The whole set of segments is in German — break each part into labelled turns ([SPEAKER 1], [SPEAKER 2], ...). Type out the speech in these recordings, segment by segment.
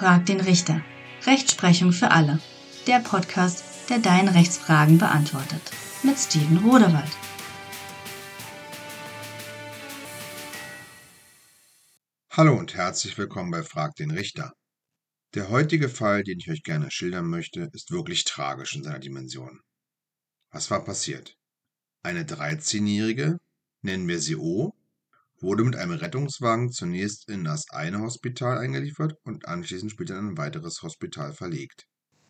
[SPEAKER 1] Frag den Richter. Rechtsprechung für alle. Der Podcast, der deine Rechtsfragen beantwortet. Mit Steven Rodewald.
[SPEAKER 2] Hallo und herzlich willkommen bei Frag den Richter. Der heutige Fall, den ich euch gerne schildern möchte, ist wirklich tragisch in seiner Dimension. Was war passiert? Eine 13-Jährige, nennen wir sie O, wurde mit einem Rettungswagen zunächst in das eine Hospital eingeliefert und anschließend später in ein weiteres Hospital verlegt.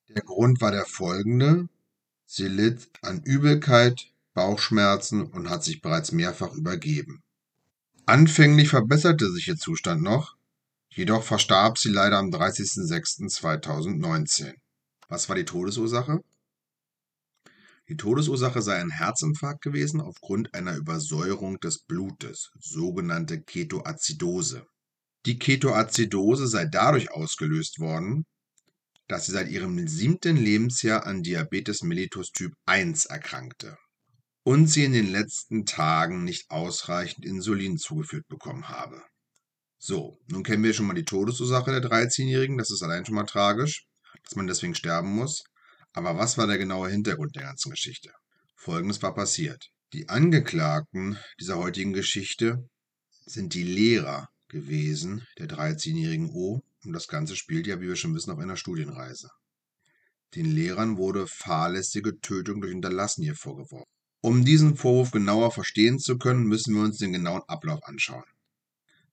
[SPEAKER 2] Der Grund war der folgende. Sie litt an Übelkeit, Bauchschmerzen und hat sich bereits mehrfach übergeben. Anfänglich verbesserte sich ihr Zustand noch, jedoch verstarb sie leider am 30.06.2019. Was war die Todesursache? Die Todesursache sei ein Herzinfarkt gewesen aufgrund einer Übersäuerung des Blutes, sogenannte Ketoazidose. Die Ketoazidose sei dadurch ausgelöst worden, dass sie seit ihrem siebten Lebensjahr an Diabetes mellitus Typ 1 erkrankte und sie in den letzten Tagen nicht ausreichend Insulin zugeführt bekommen habe. So, nun kennen wir schon mal die Todesursache der 13-Jährigen, das ist allein schon mal tragisch, dass man deswegen sterben muss. Aber was war der genaue Hintergrund der ganzen Geschichte? Folgendes war passiert. Die Angeklagten dieser heutigen Geschichte sind die Lehrer gewesen der 13-jährigen O und das Ganze spielt ja, wie wir schon wissen, auf einer Studienreise. Den Lehrern wurde fahrlässige Tötung durch Unterlassen hier vorgeworfen. Um diesen Vorwurf genauer verstehen zu können, müssen wir uns den genauen Ablauf anschauen.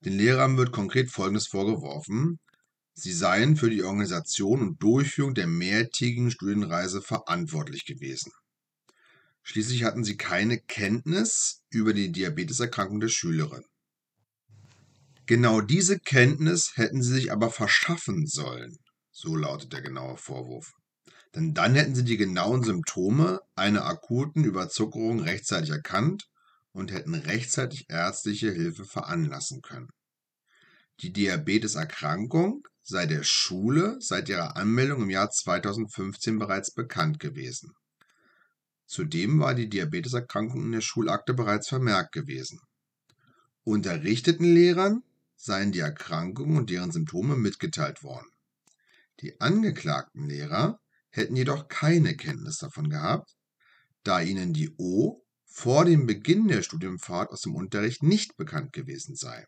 [SPEAKER 2] Den Lehrern wird konkret Folgendes vorgeworfen. Sie seien für die Organisation und Durchführung der mehrtägigen Studienreise verantwortlich gewesen. Schließlich hatten sie keine Kenntnis über die Diabeteserkrankung der Schülerin. Genau diese Kenntnis hätten sie sich aber verschaffen sollen, so lautet der genaue Vorwurf. Denn dann hätten sie die genauen Symptome einer akuten Überzuckerung rechtzeitig erkannt und hätten rechtzeitig ärztliche Hilfe veranlassen können. Die Diabeteserkrankung sei der Schule seit ihrer Anmeldung im Jahr 2015 bereits bekannt gewesen. Zudem war die Diabeteserkrankung in der Schulakte bereits vermerkt gewesen. Unterrichteten Lehrern seien die Erkrankungen und deren Symptome mitgeteilt worden. Die angeklagten Lehrer hätten jedoch keine Kenntnis davon gehabt, da ihnen die O vor dem Beginn der Studienfahrt aus dem Unterricht nicht bekannt gewesen sei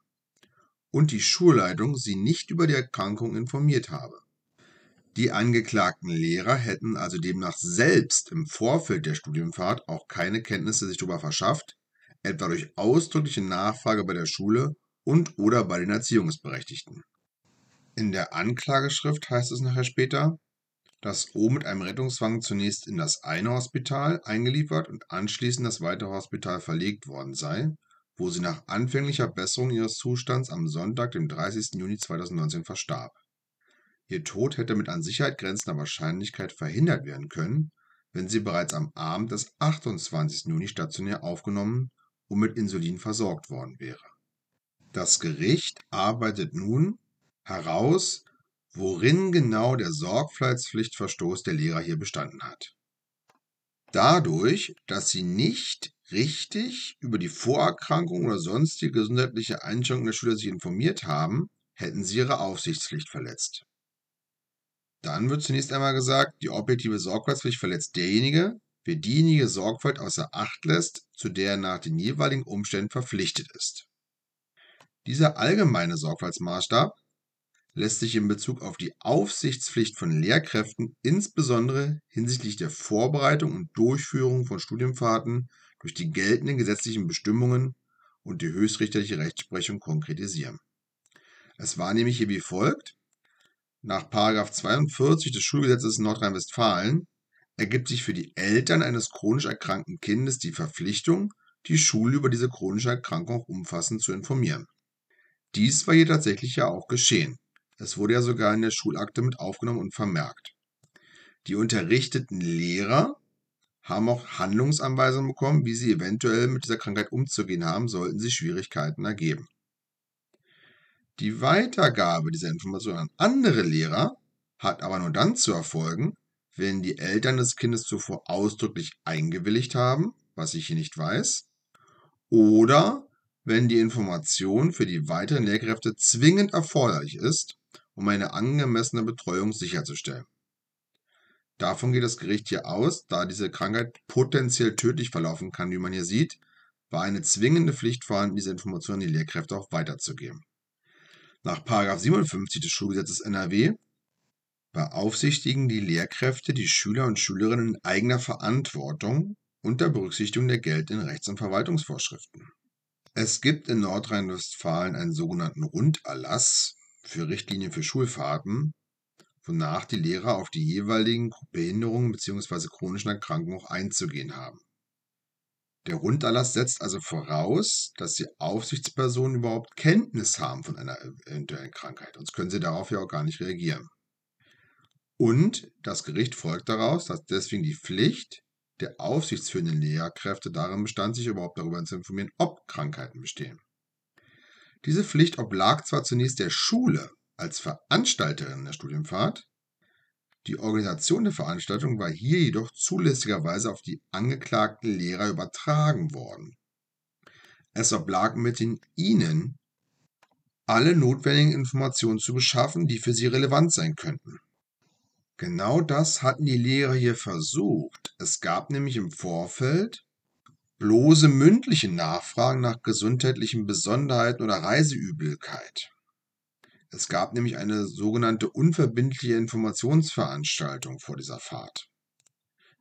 [SPEAKER 2] und die Schulleitung sie nicht über die Erkrankung informiert habe. Die angeklagten Lehrer hätten also demnach selbst im Vorfeld der Studienfahrt auch keine Kenntnisse sich darüber verschafft, etwa durch ausdrückliche Nachfrage bei der Schule und oder bei den Erziehungsberechtigten. In der Anklageschrift heißt es nachher später, dass O mit einem Rettungswagen zunächst in das eine Hospital eingeliefert und anschließend das weitere Hospital verlegt worden sei wo sie nach anfänglicher Besserung ihres Zustands am Sonntag, dem 30. Juni 2019 verstarb. Ihr Tod hätte mit an Sicherheit grenzender Wahrscheinlichkeit verhindert werden können, wenn sie bereits am Abend des 28. Juni stationär aufgenommen und mit Insulin versorgt worden wäre. Das Gericht arbeitet nun heraus, worin genau der Sorgfaltspflichtverstoß der Lehrer hier bestanden hat. Dadurch, dass sie nicht richtig über die Vorerkrankung oder sonstige gesundheitliche Einschränkungen der Schüler sich informiert haben, hätten sie ihre Aufsichtspflicht verletzt. Dann wird zunächst einmal gesagt, die objektive Sorgfaltspflicht verletzt derjenige, wer diejenige Sorgfalt außer Acht lässt, zu der er nach den jeweiligen Umständen verpflichtet ist. Dieser allgemeine Sorgfaltsmaßstab lässt sich in Bezug auf die Aufsichtspflicht von Lehrkräften insbesondere hinsichtlich der Vorbereitung und Durchführung von Studienfahrten durch die geltenden gesetzlichen Bestimmungen und die höchstrichterliche Rechtsprechung konkretisieren. Es war nämlich hier wie folgt. Nach 42 des Schulgesetzes Nordrhein-Westfalen ergibt sich für die Eltern eines chronisch erkrankten Kindes die Verpflichtung, die Schule über diese chronische Erkrankung umfassend zu informieren. Dies war hier tatsächlich ja auch geschehen. Es wurde ja sogar in der Schulakte mit aufgenommen und vermerkt. Die unterrichteten Lehrer haben auch Handlungsanweisungen bekommen, wie sie eventuell mit dieser Krankheit umzugehen haben, sollten sich Schwierigkeiten ergeben. Die Weitergabe dieser Information an andere Lehrer hat aber nur dann zu erfolgen, wenn die Eltern des Kindes zuvor ausdrücklich eingewilligt haben, was ich hier nicht weiß, oder wenn die Information für die weiteren Lehrkräfte zwingend erforderlich ist um eine angemessene Betreuung sicherzustellen. Davon geht das Gericht hier aus, da diese Krankheit potenziell tödlich verlaufen kann, wie man hier sieht, war eine zwingende Pflicht vorhanden, diese Informationen an die Lehrkräfte auch weiterzugeben. Nach 57 des Schulgesetzes NRW beaufsichtigen die Lehrkräfte die Schüler und Schülerinnen in eigener Verantwortung unter Berücksichtigung der geltenden Rechts- und Verwaltungsvorschriften. Es gibt in Nordrhein-Westfalen einen sogenannten Runderlass für Richtlinien für Schulfahrten, wonach die Lehrer auf die jeweiligen Behinderungen bzw. chronischen Erkrankungen auch einzugehen haben. Der Runderlass setzt also voraus, dass die Aufsichtspersonen überhaupt Kenntnis haben von einer eventuellen Krankheit, sonst können sie darauf ja auch gar nicht reagieren. Und das Gericht folgt daraus, dass deswegen die Pflicht der aufsichtsführenden Lehrkräfte darin bestand, sich überhaupt darüber zu informieren, ob Krankheiten bestehen. Diese Pflicht oblag zwar zunächst der Schule als Veranstalterin der Studienfahrt, die Organisation der Veranstaltung war hier jedoch zulässigerweise auf die angeklagten Lehrer übertragen worden. Es oblag mithin ihnen, alle notwendigen Informationen zu beschaffen, die für sie relevant sein könnten. Genau das hatten die Lehrer hier versucht. Es gab nämlich im Vorfeld bloße mündliche Nachfragen nach gesundheitlichen Besonderheiten oder Reiseübelkeit. Es gab nämlich eine sogenannte unverbindliche Informationsveranstaltung vor dieser Fahrt.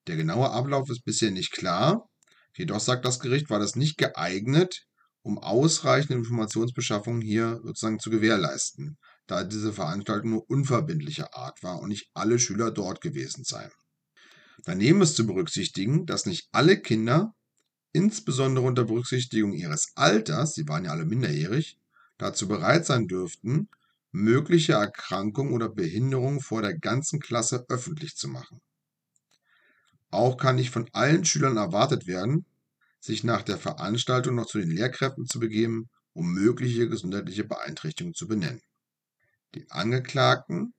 [SPEAKER 2] Der genaue Ablauf ist bisher nicht klar, jedoch sagt das Gericht, war das nicht geeignet, um ausreichende Informationsbeschaffung hier sozusagen zu gewährleisten da diese Veranstaltung nur unverbindlicher Art war und nicht alle Schüler dort gewesen seien. Daneben ist zu berücksichtigen, dass nicht alle Kinder, insbesondere unter Berücksichtigung ihres Alters, sie waren ja alle minderjährig, dazu bereit sein dürften, mögliche Erkrankungen oder Behinderungen vor der ganzen Klasse öffentlich zu machen. Auch kann nicht von allen Schülern erwartet werden, sich nach der Veranstaltung noch zu den Lehrkräften zu begeben, um mögliche gesundheitliche Beeinträchtigungen zu benennen. Die Angeklagten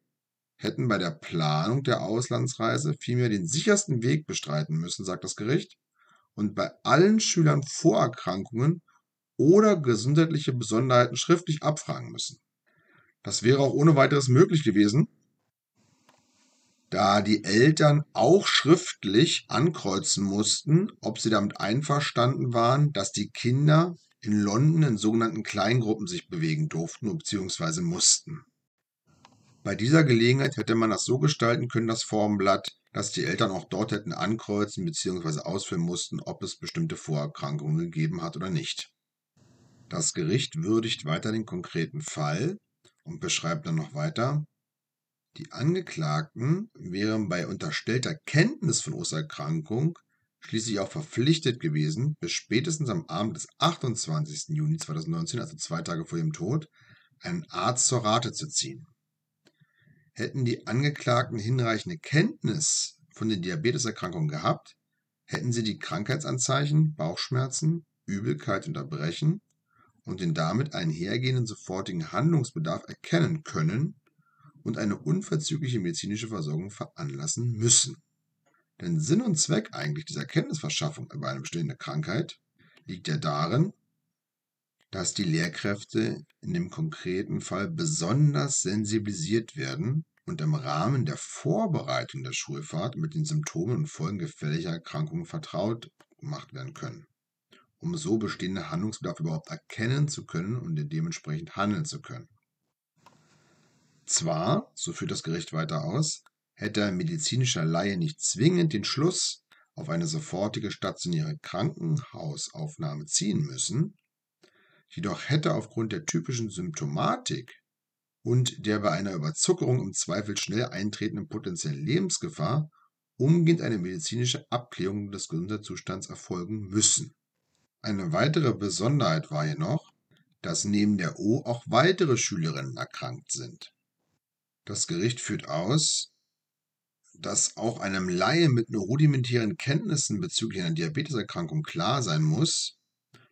[SPEAKER 2] hätten bei der Planung der Auslandsreise vielmehr den sichersten Weg bestreiten müssen, sagt das Gericht, und bei allen Schülern Vorerkrankungen oder gesundheitliche Besonderheiten schriftlich abfragen müssen. Das wäre auch ohne weiteres möglich gewesen, da die Eltern auch schriftlich ankreuzen mussten, ob sie damit einverstanden waren, dass die Kinder in London in sogenannten Kleingruppen sich bewegen durften bzw. mussten. Bei dieser Gelegenheit hätte man das so gestalten können, das Formblatt, dass die Eltern auch dort hätten ankreuzen bzw. ausfüllen mussten, ob es bestimmte Vorerkrankungen gegeben hat oder nicht. Das Gericht würdigt weiter den konkreten Fall und beschreibt dann noch weiter, die Angeklagten wären bei unterstellter Kenntnis von Osterkrankung schließlich auch verpflichtet gewesen, bis spätestens am Abend des 28. Juni 2019, also zwei Tage vor ihrem Tod, einen Arzt zur Rate zu ziehen. Hätten die Angeklagten hinreichende Kenntnis von den Diabeteserkrankungen gehabt, hätten sie die Krankheitsanzeichen Bauchschmerzen, Übelkeit und Erbrechen und den damit einhergehenden sofortigen Handlungsbedarf erkennen können und eine unverzügliche medizinische Versorgung veranlassen müssen. Denn Sinn und Zweck eigentlich dieser Kenntnisverschaffung über eine bestehende Krankheit liegt ja darin, dass die Lehrkräfte in dem konkreten Fall besonders sensibilisiert werden und im Rahmen der Vorbereitung der Schulfahrt mit den Symptomen und Folgen gefährlicher Erkrankungen vertraut gemacht werden können, um so bestehende Handlungsbedarf überhaupt erkennen zu können und dementsprechend handeln zu können. Zwar, so führt das Gericht weiter aus, hätte ein medizinischer Laie nicht zwingend den Schluss auf eine sofortige stationäre Krankenhausaufnahme ziehen müssen, jedoch hätte aufgrund der typischen Symptomatik und der bei einer Überzuckerung im Zweifel schnell eintretenden potenziellen Lebensgefahr umgehend eine medizinische Abklärung des Gesundheitszustands erfolgen müssen. Eine weitere Besonderheit war jedoch, dass neben der O auch weitere Schülerinnen erkrankt sind. Das Gericht führt aus, dass auch einem Laie mit nur rudimentären Kenntnissen bezüglich einer Diabeteserkrankung klar sein muss,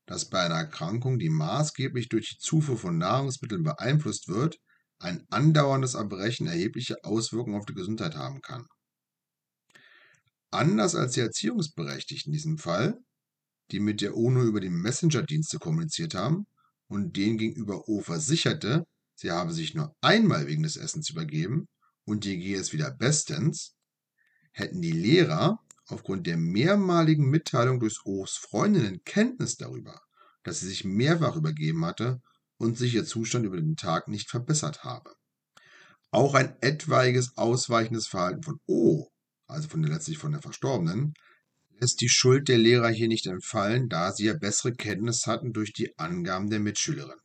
[SPEAKER 2] dass bei einer Erkrankung, die maßgeblich durch die Zufuhr von Nahrungsmitteln beeinflusst wird, ein andauerndes Erbrechen erhebliche Auswirkungen auf die Gesundheit haben kann. Anders als die Erziehungsberechtigten in diesem Fall, die mit der UNO über die Messenger-Dienste kommuniziert haben und denen gegenüber O versicherte, sie habe sich nur einmal wegen des Essens übergeben und ihr gehe es wieder bestens, hätten die Lehrer aufgrund der mehrmaligen Mitteilung durch O's Freundinnen Kenntnis darüber, dass sie sich mehrfach übergeben hatte und sich ihr Zustand über den Tag nicht verbessert habe. Auch ein etwaiges ausweichendes Verhalten von O, also von der letztlich von der Verstorbenen, lässt die Schuld der Lehrer hier nicht entfallen, da sie ja bessere Kenntnis hatten durch die Angaben der Mitschülerin.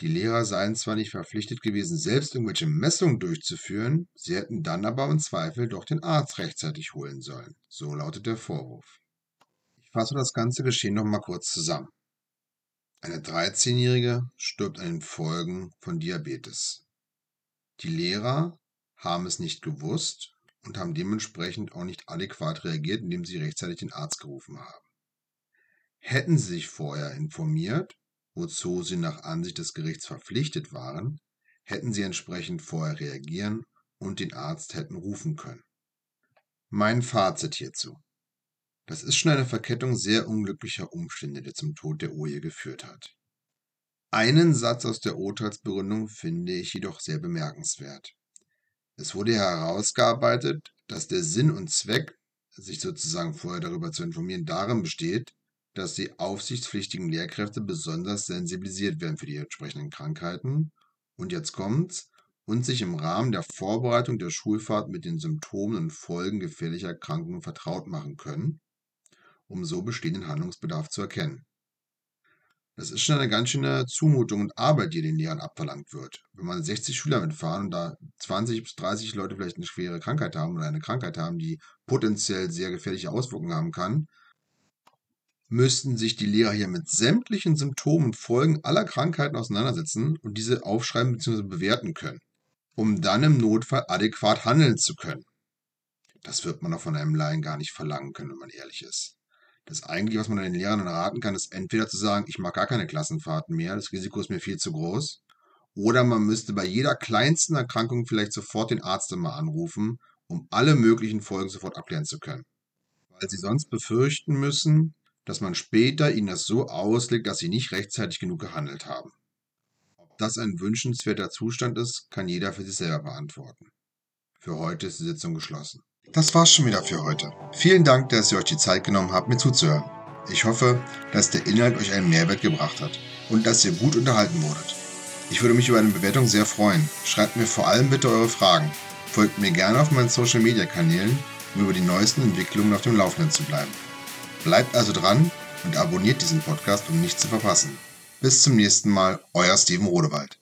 [SPEAKER 2] Die Lehrer seien zwar nicht verpflichtet gewesen, selbst irgendwelche Messungen durchzuführen, sie hätten dann aber im Zweifel doch den Arzt rechtzeitig holen sollen. So lautet der Vorwurf. Ich fasse das ganze Geschehen noch mal kurz zusammen. Eine 13-Jährige stirbt an den Folgen von Diabetes. Die Lehrer haben es nicht gewusst und haben dementsprechend auch nicht adäquat reagiert, indem sie rechtzeitig den Arzt gerufen haben. Hätten sie sich vorher informiert wozu sie nach Ansicht des Gerichts verpflichtet waren, hätten sie entsprechend vorher reagieren und den Arzt hätten rufen können. Mein Fazit hierzu. Das ist schon eine Verkettung sehr unglücklicher Umstände, die zum Tod der Oje geführt hat. Einen Satz aus der Urteilsbegründung finde ich jedoch sehr bemerkenswert. Es wurde herausgearbeitet, dass der Sinn und Zweck, sich sozusagen vorher darüber zu informieren, darin besteht, dass die aufsichtspflichtigen Lehrkräfte besonders sensibilisiert werden für die entsprechenden Krankheiten. Und jetzt kommt's. Und sich im Rahmen der Vorbereitung der Schulfahrt mit den Symptomen und Folgen gefährlicher Erkrankungen vertraut machen können, um so bestehenden Handlungsbedarf zu erkennen. Das ist schon eine ganz schöne Zumutung und Arbeit, die den Lehrern abverlangt wird. Wenn man 60 Schüler mitfahren und da 20 bis 30 Leute vielleicht eine schwere Krankheit haben oder eine Krankheit haben, die potenziell sehr gefährliche Auswirkungen haben kann, müssten sich die Lehrer hier mit sämtlichen Symptomen und Folgen aller Krankheiten auseinandersetzen und diese aufschreiben bzw. bewerten können, um dann im Notfall adäquat handeln zu können. Das wird man doch von einem Laien gar nicht verlangen können, wenn man ehrlich ist. Das eigentliche, was man den Lehrern raten kann, ist entweder zu sagen, ich mag gar keine Klassenfahrten mehr, das Risiko ist mir viel zu groß, oder man müsste bei jeder kleinsten Erkrankung vielleicht sofort den Arzt immer anrufen, um alle möglichen Folgen sofort abklären zu können. Weil sie sonst befürchten müssen, dass man später ihnen das so auslegt, dass sie nicht rechtzeitig genug gehandelt haben. Ob das ein wünschenswerter Zustand ist, kann jeder für sich selber beantworten. Für heute ist die Sitzung geschlossen. Das war's schon wieder für heute. Vielen Dank, dass ihr euch die Zeit genommen habt, mir zuzuhören. Ich hoffe, dass der Inhalt euch einen Mehrwert gebracht hat und dass ihr gut unterhalten wurdet. Ich würde mich über eine Bewertung sehr freuen. Schreibt mir vor allem bitte eure Fragen. Folgt mir gerne auf meinen Social Media Kanälen, um über die neuesten Entwicklungen auf dem Laufenden zu bleiben. Bleibt also dran und abonniert diesen Podcast, um nichts zu verpassen. Bis zum nächsten Mal, euer Steven Rodewald.